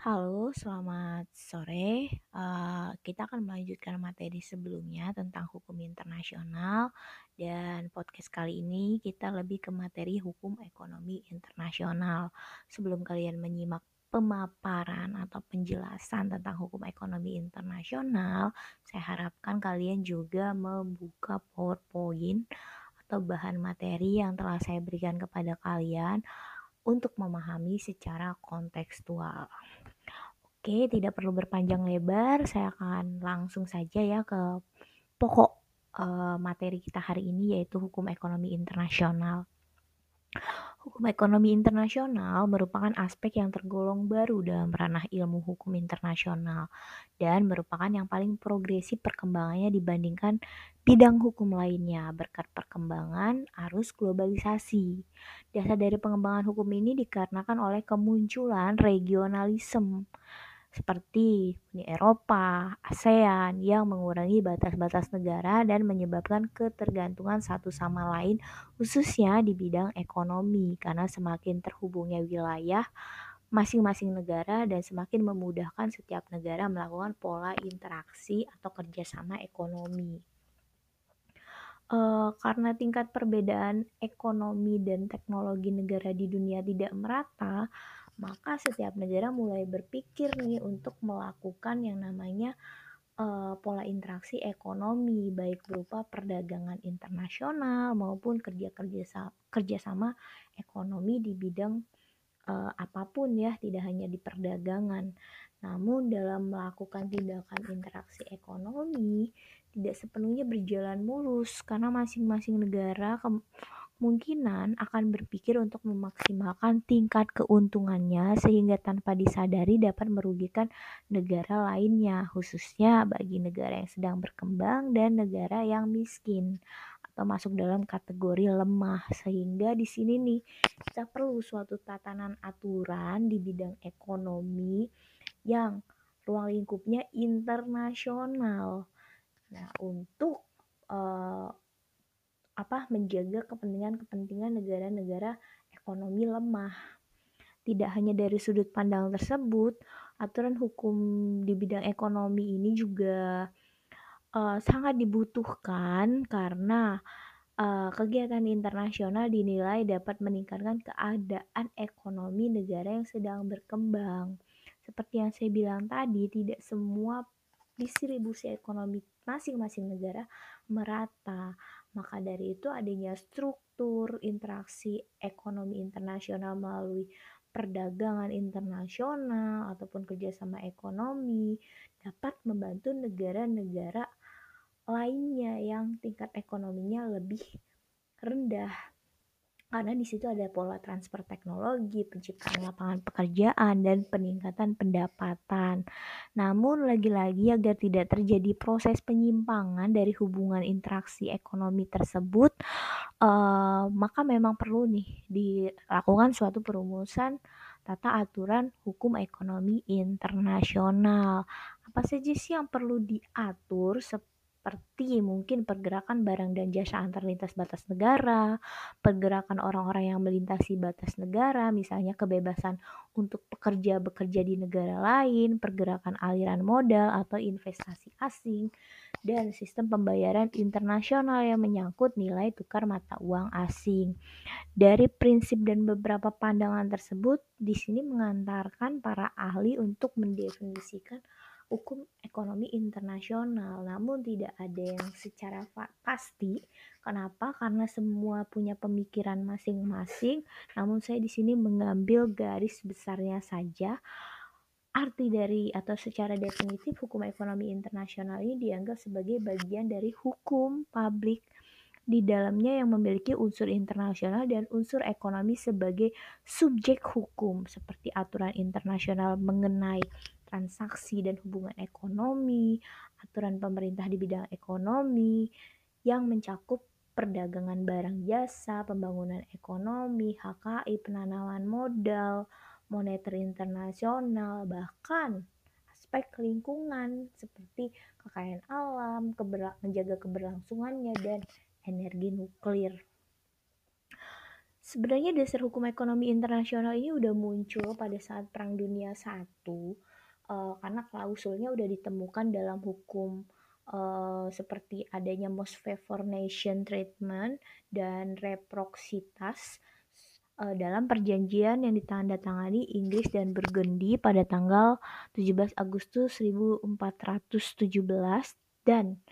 Halo, selamat sore. Eh, kita akan melanjutkan materi sebelumnya tentang hukum internasional dan podcast kali ini kita lebih ke materi hukum ekonomi internasional. Sebelum kalian menyimak pemaparan atau penjelasan tentang hukum ekonomi internasional, saya harapkan kalian juga membuka PowerPoint atau bahan materi yang telah saya berikan kepada kalian untuk memahami secara kontekstual. Oke, tidak perlu berpanjang lebar, saya akan langsung saja ya ke pokok uh, materi kita hari ini yaitu hukum ekonomi internasional. Hukum ekonomi internasional merupakan aspek yang tergolong baru dalam ranah ilmu hukum internasional dan merupakan yang paling progresif perkembangannya dibandingkan bidang hukum lainnya berkat perkembangan arus globalisasi. Dasar dari pengembangan hukum ini dikarenakan oleh kemunculan regionalisme seperti Uni Eropa, ASEAN yang mengurangi batas-batas negara dan menyebabkan ketergantungan satu sama lain khususnya di bidang ekonomi karena semakin terhubungnya wilayah masing-masing negara dan semakin memudahkan setiap negara melakukan pola interaksi atau kerjasama ekonomi. Uh, karena tingkat perbedaan ekonomi dan teknologi negara di dunia tidak merata, maka setiap negara mulai berpikir nih untuk melakukan yang namanya uh, pola interaksi ekonomi baik berupa perdagangan internasional maupun kerja-kerja kerjasama ekonomi di bidang uh, apa pun ya tidak hanya di perdagangan. Namun dalam melakukan tindakan interaksi ekonomi tidak sepenuhnya berjalan mulus karena masing-masing negara kemungkinan akan berpikir untuk memaksimalkan tingkat keuntungannya sehingga tanpa disadari dapat merugikan negara lainnya, khususnya bagi negara yang sedang berkembang dan negara yang miskin atau masuk dalam kategori lemah. Sehingga di sini nih kita perlu suatu tatanan aturan di bidang ekonomi yang ruang lingkupnya internasional. Nah, untuk uh, apa menjaga kepentingan-kepentingan negara-negara ekonomi lemah. Tidak hanya dari sudut pandang tersebut, aturan hukum di bidang ekonomi ini juga uh, sangat dibutuhkan karena uh, kegiatan internasional dinilai dapat meningkatkan keadaan ekonomi negara yang sedang berkembang. Seperti yang saya bilang tadi, tidak semua distribusi ekonomi masing-masing negara merata. Maka dari itu adanya struktur interaksi ekonomi internasional melalui perdagangan internasional ataupun kerjasama ekonomi dapat membantu negara-negara lainnya yang tingkat ekonominya lebih rendah karena di situ ada pola transfer teknologi, penciptaan lapangan pekerjaan, dan peningkatan pendapatan. Namun, lagi-lagi agar tidak terjadi proses penyimpangan dari hubungan interaksi ekonomi tersebut, uh, maka memang perlu nih dilakukan suatu perumusan tata aturan hukum ekonomi internasional. Apa saja sih yang perlu diatur seperti mungkin pergerakan barang dan jasa antar lintas batas negara, pergerakan orang-orang yang melintasi batas negara, misalnya kebebasan untuk pekerja bekerja di negara lain, pergerakan aliran modal atau investasi asing, dan sistem pembayaran internasional yang menyangkut nilai tukar mata uang asing. Dari prinsip dan beberapa pandangan tersebut, di sini mengantarkan para ahli untuk mendefinisikan hukum ekonomi internasional, namun tidak ada yang secara pasti. Kenapa? Karena semua punya pemikiran masing-masing. Namun saya di sini mengambil garis besarnya saja. Arti dari atau secara definitif hukum ekonomi internasional ini dianggap sebagai bagian dari hukum publik di dalamnya yang memiliki unsur internasional dan unsur ekonomi sebagai subjek hukum seperti aturan internasional mengenai transaksi dan hubungan ekonomi, aturan pemerintah di bidang ekonomi yang mencakup perdagangan barang jasa, pembangunan ekonomi, HKI, penanaman modal, moneter internasional, bahkan aspek lingkungan seperti kekayaan alam, menjaga keberlangsungannya, dan energi nuklir. Sebenarnya dasar hukum ekonomi internasional ini udah muncul pada saat Perang Dunia I, uh, karena klausulnya udah ditemukan dalam hukum uh, seperti adanya most favored nation treatment dan reciprocitas uh, dalam perjanjian yang ditandatangani Inggris dan Burgundy pada tanggal 17 Agustus 1417 dan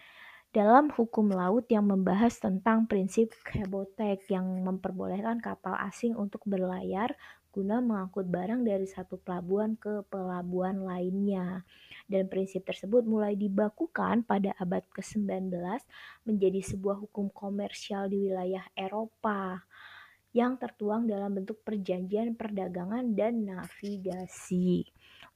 dalam hukum laut yang membahas tentang prinsip cabotage yang memperbolehkan kapal asing untuk berlayar guna mengangkut barang dari satu pelabuhan ke pelabuhan lainnya. Dan prinsip tersebut mulai dibakukan pada abad ke-19 menjadi sebuah hukum komersial di wilayah Eropa yang tertuang dalam bentuk perjanjian perdagangan dan navigasi.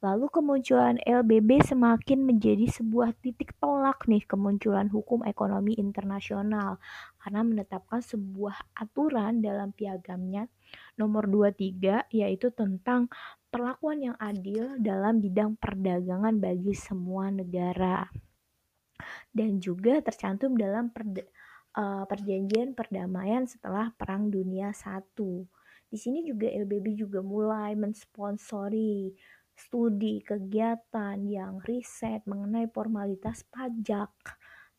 Lalu kemunculan LBB semakin menjadi sebuah titik tolak nih kemunculan hukum ekonomi internasional karena menetapkan sebuah aturan dalam piagamnya nomor 23 yaitu tentang perlakuan yang adil dalam bidang perdagangan bagi semua negara. Dan juga tercantum dalam perda uh, perjanjian perdamaian setelah Perang Dunia I. Di sini juga LBB juga mulai mensponsori studi kegiatan yang riset mengenai formalitas pajak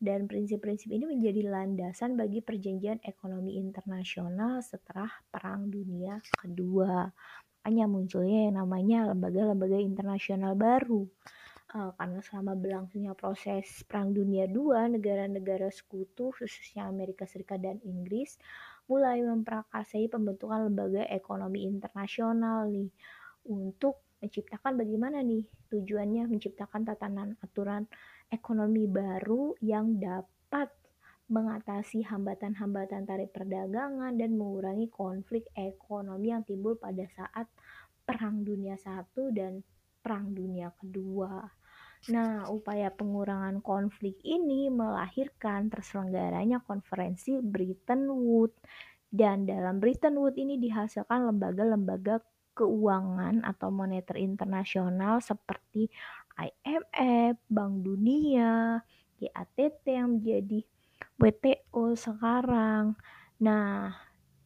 dan prinsip-prinsip ini menjadi landasan bagi perjanjian ekonomi internasional setelah Perang Dunia Kedua. Makanya munculnya yang namanya lembaga-lembaga internasional baru. Uh, karena selama berlangsungnya proses Perang Dunia II, negara-negara sekutu, khususnya Amerika Serikat dan Inggris, mulai memprakarsai pembentukan lembaga ekonomi internasional nih untuk menciptakan bagaimana nih tujuannya menciptakan tatanan aturan ekonomi baru yang dapat mengatasi hambatan-hambatan tarif perdagangan dan mengurangi konflik ekonomi yang timbul pada saat Perang Dunia I dan Perang Dunia Kedua. Nah, upaya pengurangan konflik ini melahirkan terselenggaranya konferensi Bretton Woods dan dalam Bretton Woods ini dihasilkan lembaga-lembaga keuangan atau moneter internasional seperti IMF, Bank Dunia, GATT yang menjadi WTO sekarang. Nah,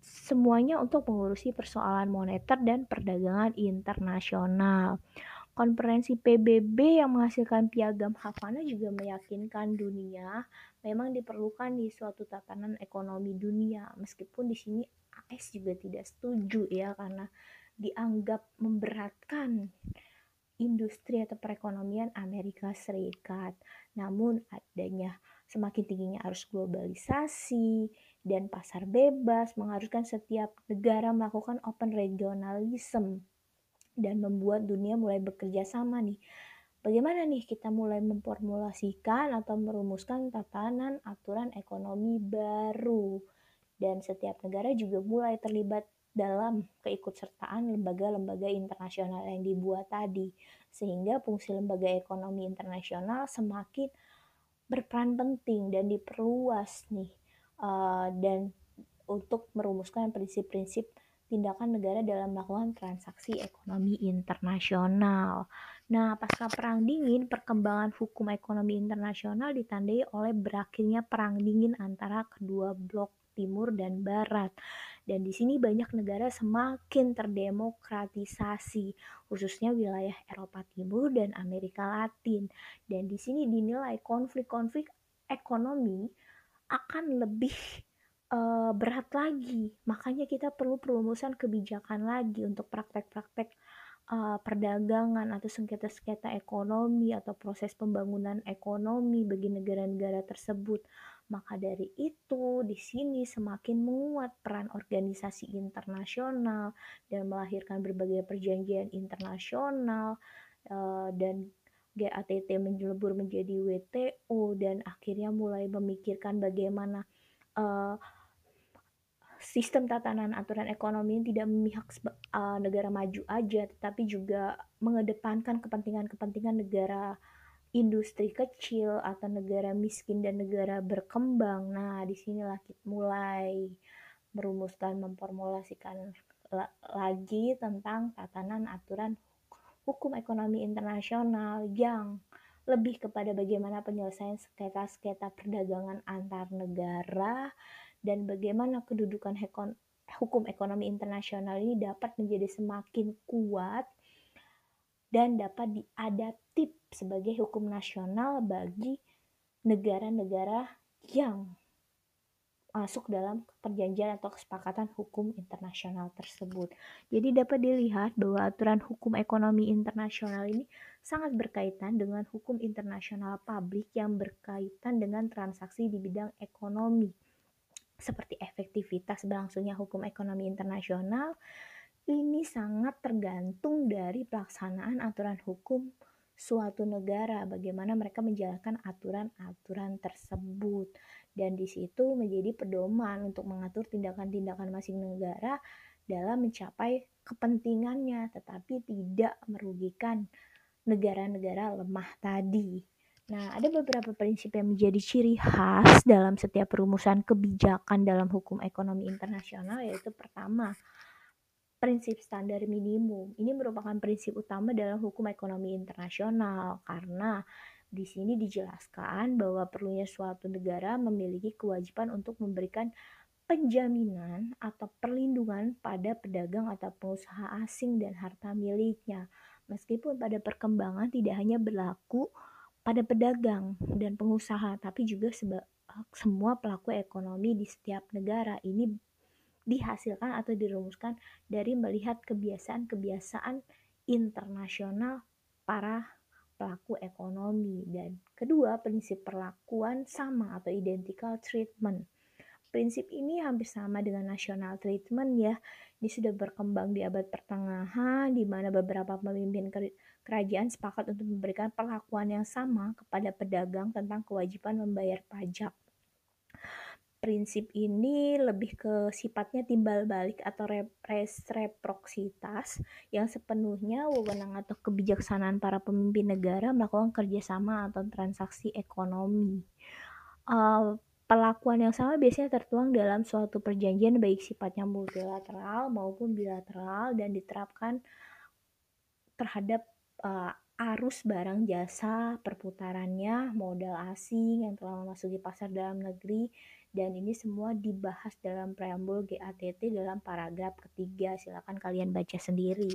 semuanya untuk mengurusi persoalan moneter dan perdagangan internasional. Konferensi PBB yang menghasilkan piagam Havana juga meyakinkan dunia memang diperlukan di suatu tatanan ekonomi dunia. Meskipun di sini AS juga tidak setuju ya karena dianggap memberatkan industri atau perekonomian Amerika Serikat. Namun adanya semakin tingginya arus globalisasi dan pasar bebas mengharuskan setiap negara melakukan open regionalism dan membuat dunia mulai bekerja sama nih. Bagaimana nih kita mulai memformulasikan atau merumuskan tatanan aturan ekonomi baru dan setiap negara juga mulai terlibat dalam keikutsertaan lembaga-lembaga internasional yang dibuat tadi, sehingga fungsi lembaga ekonomi internasional semakin berperan penting dan diperluas nih, uh, dan untuk merumuskan prinsip-prinsip tindakan negara dalam melakukan transaksi ekonomi internasional. Nah, pasca Perang Dingin, perkembangan hukum ekonomi internasional ditandai oleh berakhirnya Perang Dingin antara kedua blok timur dan barat. Dan di sini banyak negara semakin terdemokratisasi, khususnya wilayah Eropa Timur dan Amerika Latin. Dan di sini dinilai konflik-konflik ekonomi akan lebih uh, berat lagi. Makanya kita perlu perumusan kebijakan lagi untuk praktek-praktek uh, perdagangan atau sengketa-sengketa ekonomi atau proses pembangunan ekonomi bagi negara-negara tersebut. Maka dari itu, di sini semakin menguat peran organisasi internasional dan melahirkan berbagai perjanjian internasional uh, dan GATT menjelebur menjadi WTO dan akhirnya mulai memikirkan bagaimana uh, sistem tatanan aturan ekonomi tidak memihak uh, negara maju aja, tetapi juga mengedepankan kepentingan-kepentingan negara industri kecil atau negara miskin dan negara berkembang. Nah, di sinilah kita mulai merumuskan, memformulasikan lagi tentang tatanan aturan hukum ekonomi internasional yang lebih kepada bagaimana penyelesaian sengketa-sengketa perdagangan antar negara dan bagaimana kedudukan hukum ekonomi internasional ini dapat menjadi semakin kuat dan dapat diadaptif sebagai hukum nasional bagi negara-negara yang masuk dalam perjanjian atau kesepakatan hukum internasional tersebut. Jadi dapat dilihat bahwa aturan hukum ekonomi internasional ini sangat berkaitan dengan hukum internasional publik yang berkaitan dengan transaksi di bidang ekonomi. Seperti efektivitas berlangsungnya hukum ekonomi internasional, ini sangat tergantung dari pelaksanaan aturan hukum suatu negara, bagaimana mereka menjalankan aturan-aturan tersebut dan di situ menjadi pedoman untuk mengatur tindakan-tindakan masing negara dalam mencapai kepentingannya tetapi tidak merugikan negara-negara lemah tadi. Nah, ada beberapa prinsip yang menjadi ciri khas dalam setiap perumusan kebijakan dalam hukum ekonomi internasional yaitu pertama, prinsip standar minimum. Ini merupakan prinsip utama dalam hukum ekonomi internasional karena di sini dijelaskan bahwa perlunya suatu negara memiliki kewajiban untuk memberikan penjaminan atau perlindungan pada pedagang atau pengusaha asing dan harta miliknya. Meskipun pada perkembangan tidak hanya berlaku pada pedagang dan pengusaha, tapi juga semua pelaku ekonomi di setiap negara ini dihasilkan atau dirumuskan dari melihat kebiasaan-kebiasaan internasional para pelaku ekonomi dan kedua prinsip perlakuan sama atau identical treatment. Prinsip ini hampir sama dengan national treatment ya. Ini sudah berkembang di abad pertengahan di mana beberapa pemimpin kerajaan sepakat untuk memberikan perlakuan yang sama kepada pedagang tentang kewajiban membayar pajak prinsip ini lebih ke sifatnya timbal balik atau resiprositas yang sepenuhnya wewenang atau kebijaksanaan para pemimpin negara melakukan kerjasama atau transaksi ekonomi. Uh, perlakuan yang sama biasanya tertuang dalam suatu perjanjian baik sifatnya multilateral maupun bilateral dan diterapkan terhadap uh, arus barang jasa perputarannya modal asing yang telah memasuki pasar dalam negeri dan ini semua dibahas dalam preambul GATT dalam paragraf ketiga. Silakan kalian baca sendiri.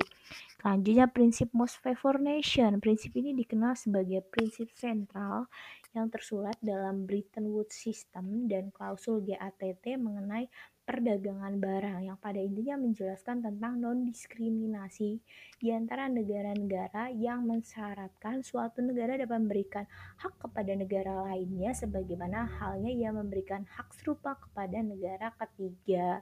Selanjutnya prinsip most favor nation. Prinsip ini dikenal sebagai prinsip sentral yang tersurat dalam Bretton Woods System dan klausul GATT mengenai perdagangan barang yang pada intinya menjelaskan tentang non-diskriminasi di antara negara-negara yang mensyaratkan suatu negara dapat memberikan hak kepada negara lainnya sebagaimana halnya ia memberikan hak serupa kepada negara ketiga.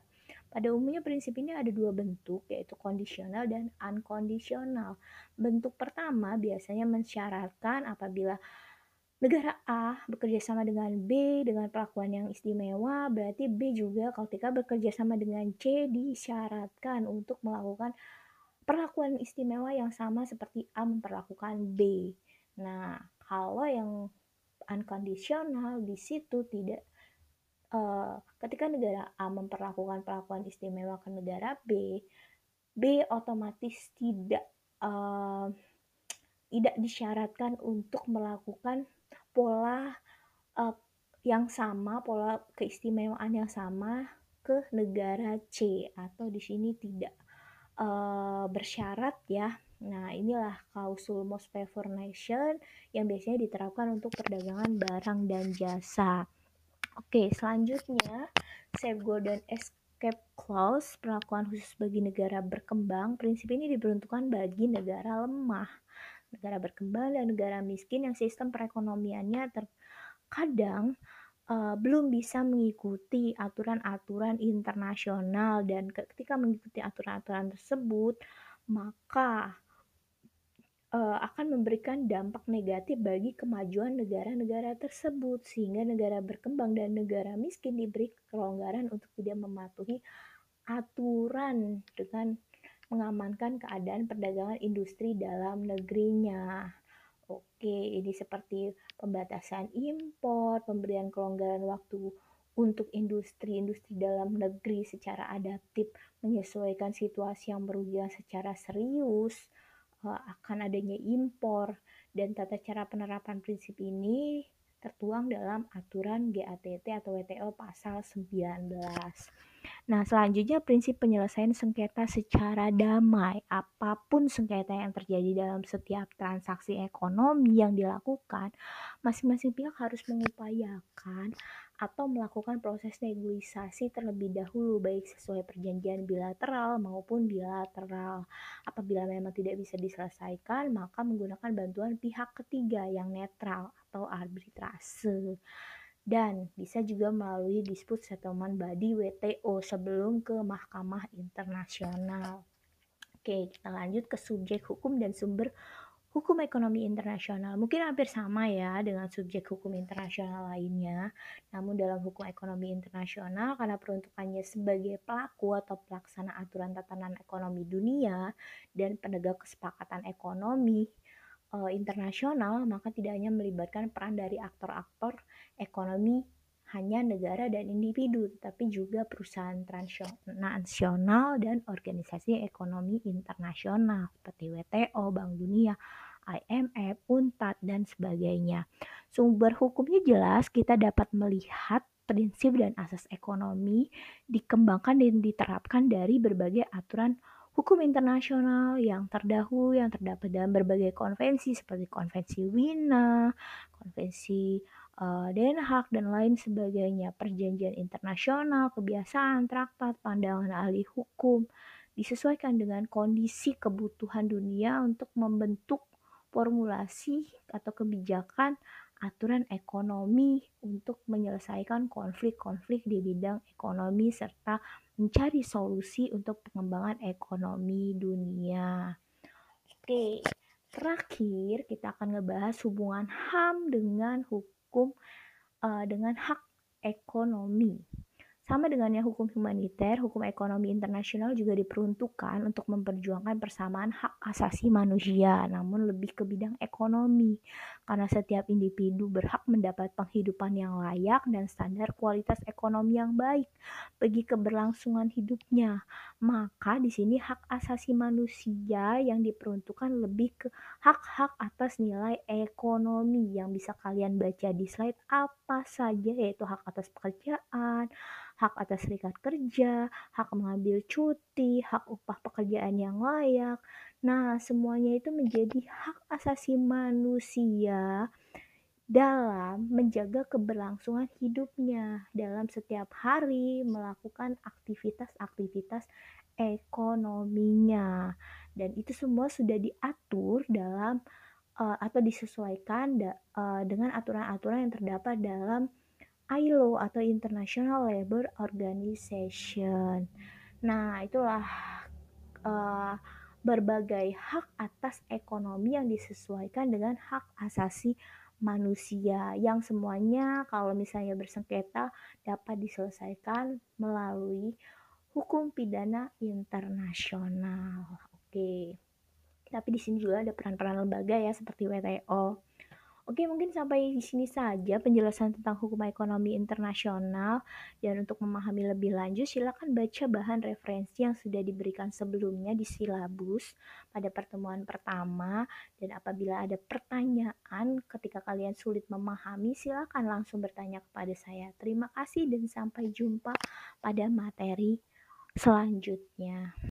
Pada umumnya prinsip ini ada dua bentuk yaitu kondisional dan unkondisional. Bentuk pertama biasanya mensyaratkan apabila negara A bekerja sama dengan B dengan perlakuan yang istimewa, berarti B juga ketika bekerja sama dengan C disyaratkan untuk melakukan perlakuan istimewa yang sama seperti A memperlakukan B. Nah, kalau yang unconditional di situ tidak uh, ketika negara A memperlakukan perlakuan istimewa ke negara B, B otomatis tidak uh, tidak disyaratkan untuk melakukan pola uh, yang sama, pola keistimewaan yang sama ke negara C atau di sini tidak uh, bersyarat ya. Nah, inilah klausul most favored nation yang biasanya diterapkan untuk perdagangan barang dan jasa. Oke, selanjutnya safeguard escape clause perlakuan khusus bagi negara berkembang. Prinsip ini diperuntukkan bagi negara lemah negara berkembang dan negara miskin yang sistem perekonomiannya terkadang uh, belum bisa mengikuti aturan-aturan internasional dan ketika mengikuti aturan-aturan tersebut maka uh, akan memberikan dampak negatif bagi kemajuan negara-negara tersebut sehingga negara berkembang dan negara miskin diberi kelonggaran untuk tidak mematuhi aturan dengan mengamankan keadaan perdagangan industri dalam negerinya. Oke, ini seperti pembatasan impor, pemberian kelonggaran waktu untuk industri-industri dalam negeri secara adaptif menyesuaikan situasi yang merugikan secara serius eh, akan adanya impor dan tata cara penerapan prinsip ini tertuang dalam aturan GATT atau WTO pasal 19. Nah, selanjutnya prinsip penyelesaian sengketa secara damai. Apa pun sengketa yang terjadi dalam setiap transaksi ekonomi yang dilakukan, masing-masing pihak harus mengupayakan atau melakukan proses negosiasi terlebih dahulu baik sesuai perjanjian bilateral maupun bilateral. Apabila memang tidak bisa diselesaikan, maka menggunakan bantuan pihak ketiga yang netral atau arbitrase dan bisa juga melalui dispute settlement body WTO sebelum ke mahkamah internasional. Oke, kita lanjut ke subjek hukum dan sumber hukum ekonomi internasional. Mungkin hampir sama ya dengan subjek hukum internasional lainnya. Namun dalam hukum ekonomi internasional karena peruntukannya sebagai pelaku atau pelaksana aturan tatanan ekonomi dunia dan penegak kesepakatan ekonomi uh, internasional, maka tidak hanya melibatkan peran dari aktor-aktor ekonomi hanya negara dan individu, tapi juga perusahaan transnasional dan organisasi ekonomi internasional seperti WTO, Bank Dunia, IMF, UNTAD, dan sebagainya. Sumber hukumnya jelas, kita dapat melihat prinsip dan asas ekonomi dikembangkan dan diterapkan dari berbagai aturan hukum internasional yang terdahulu yang terdapat dalam berbagai konvensi seperti konvensi Wina, konvensi uh, Den Haag dan lain sebagainya, perjanjian internasional, kebiasaan, traktat, pandangan ahli hukum disesuaikan dengan kondisi kebutuhan dunia untuk membentuk formulasi atau kebijakan aturan ekonomi untuk menyelesaikan konflik-konflik di bidang ekonomi serta mencari solusi untuk pengembangan ekonomi dunia. Oke, terakhir kita akan ngebahas hubungan HAM dengan hukum uh, dengan hak ekonomi. Sama dengan yang hukum humaniter, hukum ekonomi internasional juga diperuntukkan untuk memperjuangkan persamaan hak asasi manusia, namun lebih ke bidang ekonomi. Karena setiap individu berhak mendapat penghidupan yang layak dan standar kualitas ekonomi yang baik bagi keberlangsungan hidupnya. Maka di sini hak asasi manusia yang diperuntukkan lebih ke hak-hak atas nilai ekonomi yang bisa kalian baca di slide apa saja yaitu hak atas pekerjaan, hak atas serikat kerja, hak mengambil cuti, hak upah pekerjaan yang layak. Nah, semuanya itu menjadi hak asasi manusia dalam menjaga keberlangsungan hidupnya dalam setiap hari melakukan aktivitas-aktivitas ekonominya. Dan itu semua sudah diatur dalam uh, atau disesuaikan uh, dengan aturan-aturan yang terdapat dalam ILO atau International Labour Organization. Nah, itulah uh, berbagai hak atas ekonomi yang disesuaikan dengan hak asasi manusia yang semuanya kalau misalnya bersengketa dapat diselesaikan melalui hukum pidana internasional. Oke. Tapi di sini juga ada peran-peran lembaga ya seperti WTO. Oke, mungkin sampai di sini saja penjelasan tentang hukum ekonomi internasional. Dan untuk memahami lebih lanjut, silakan baca bahan referensi yang sudah diberikan sebelumnya di silabus pada pertemuan pertama. Dan apabila ada pertanyaan ketika kalian sulit memahami, silakan langsung bertanya kepada saya. Terima kasih dan sampai jumpa pada materi selanjutnya.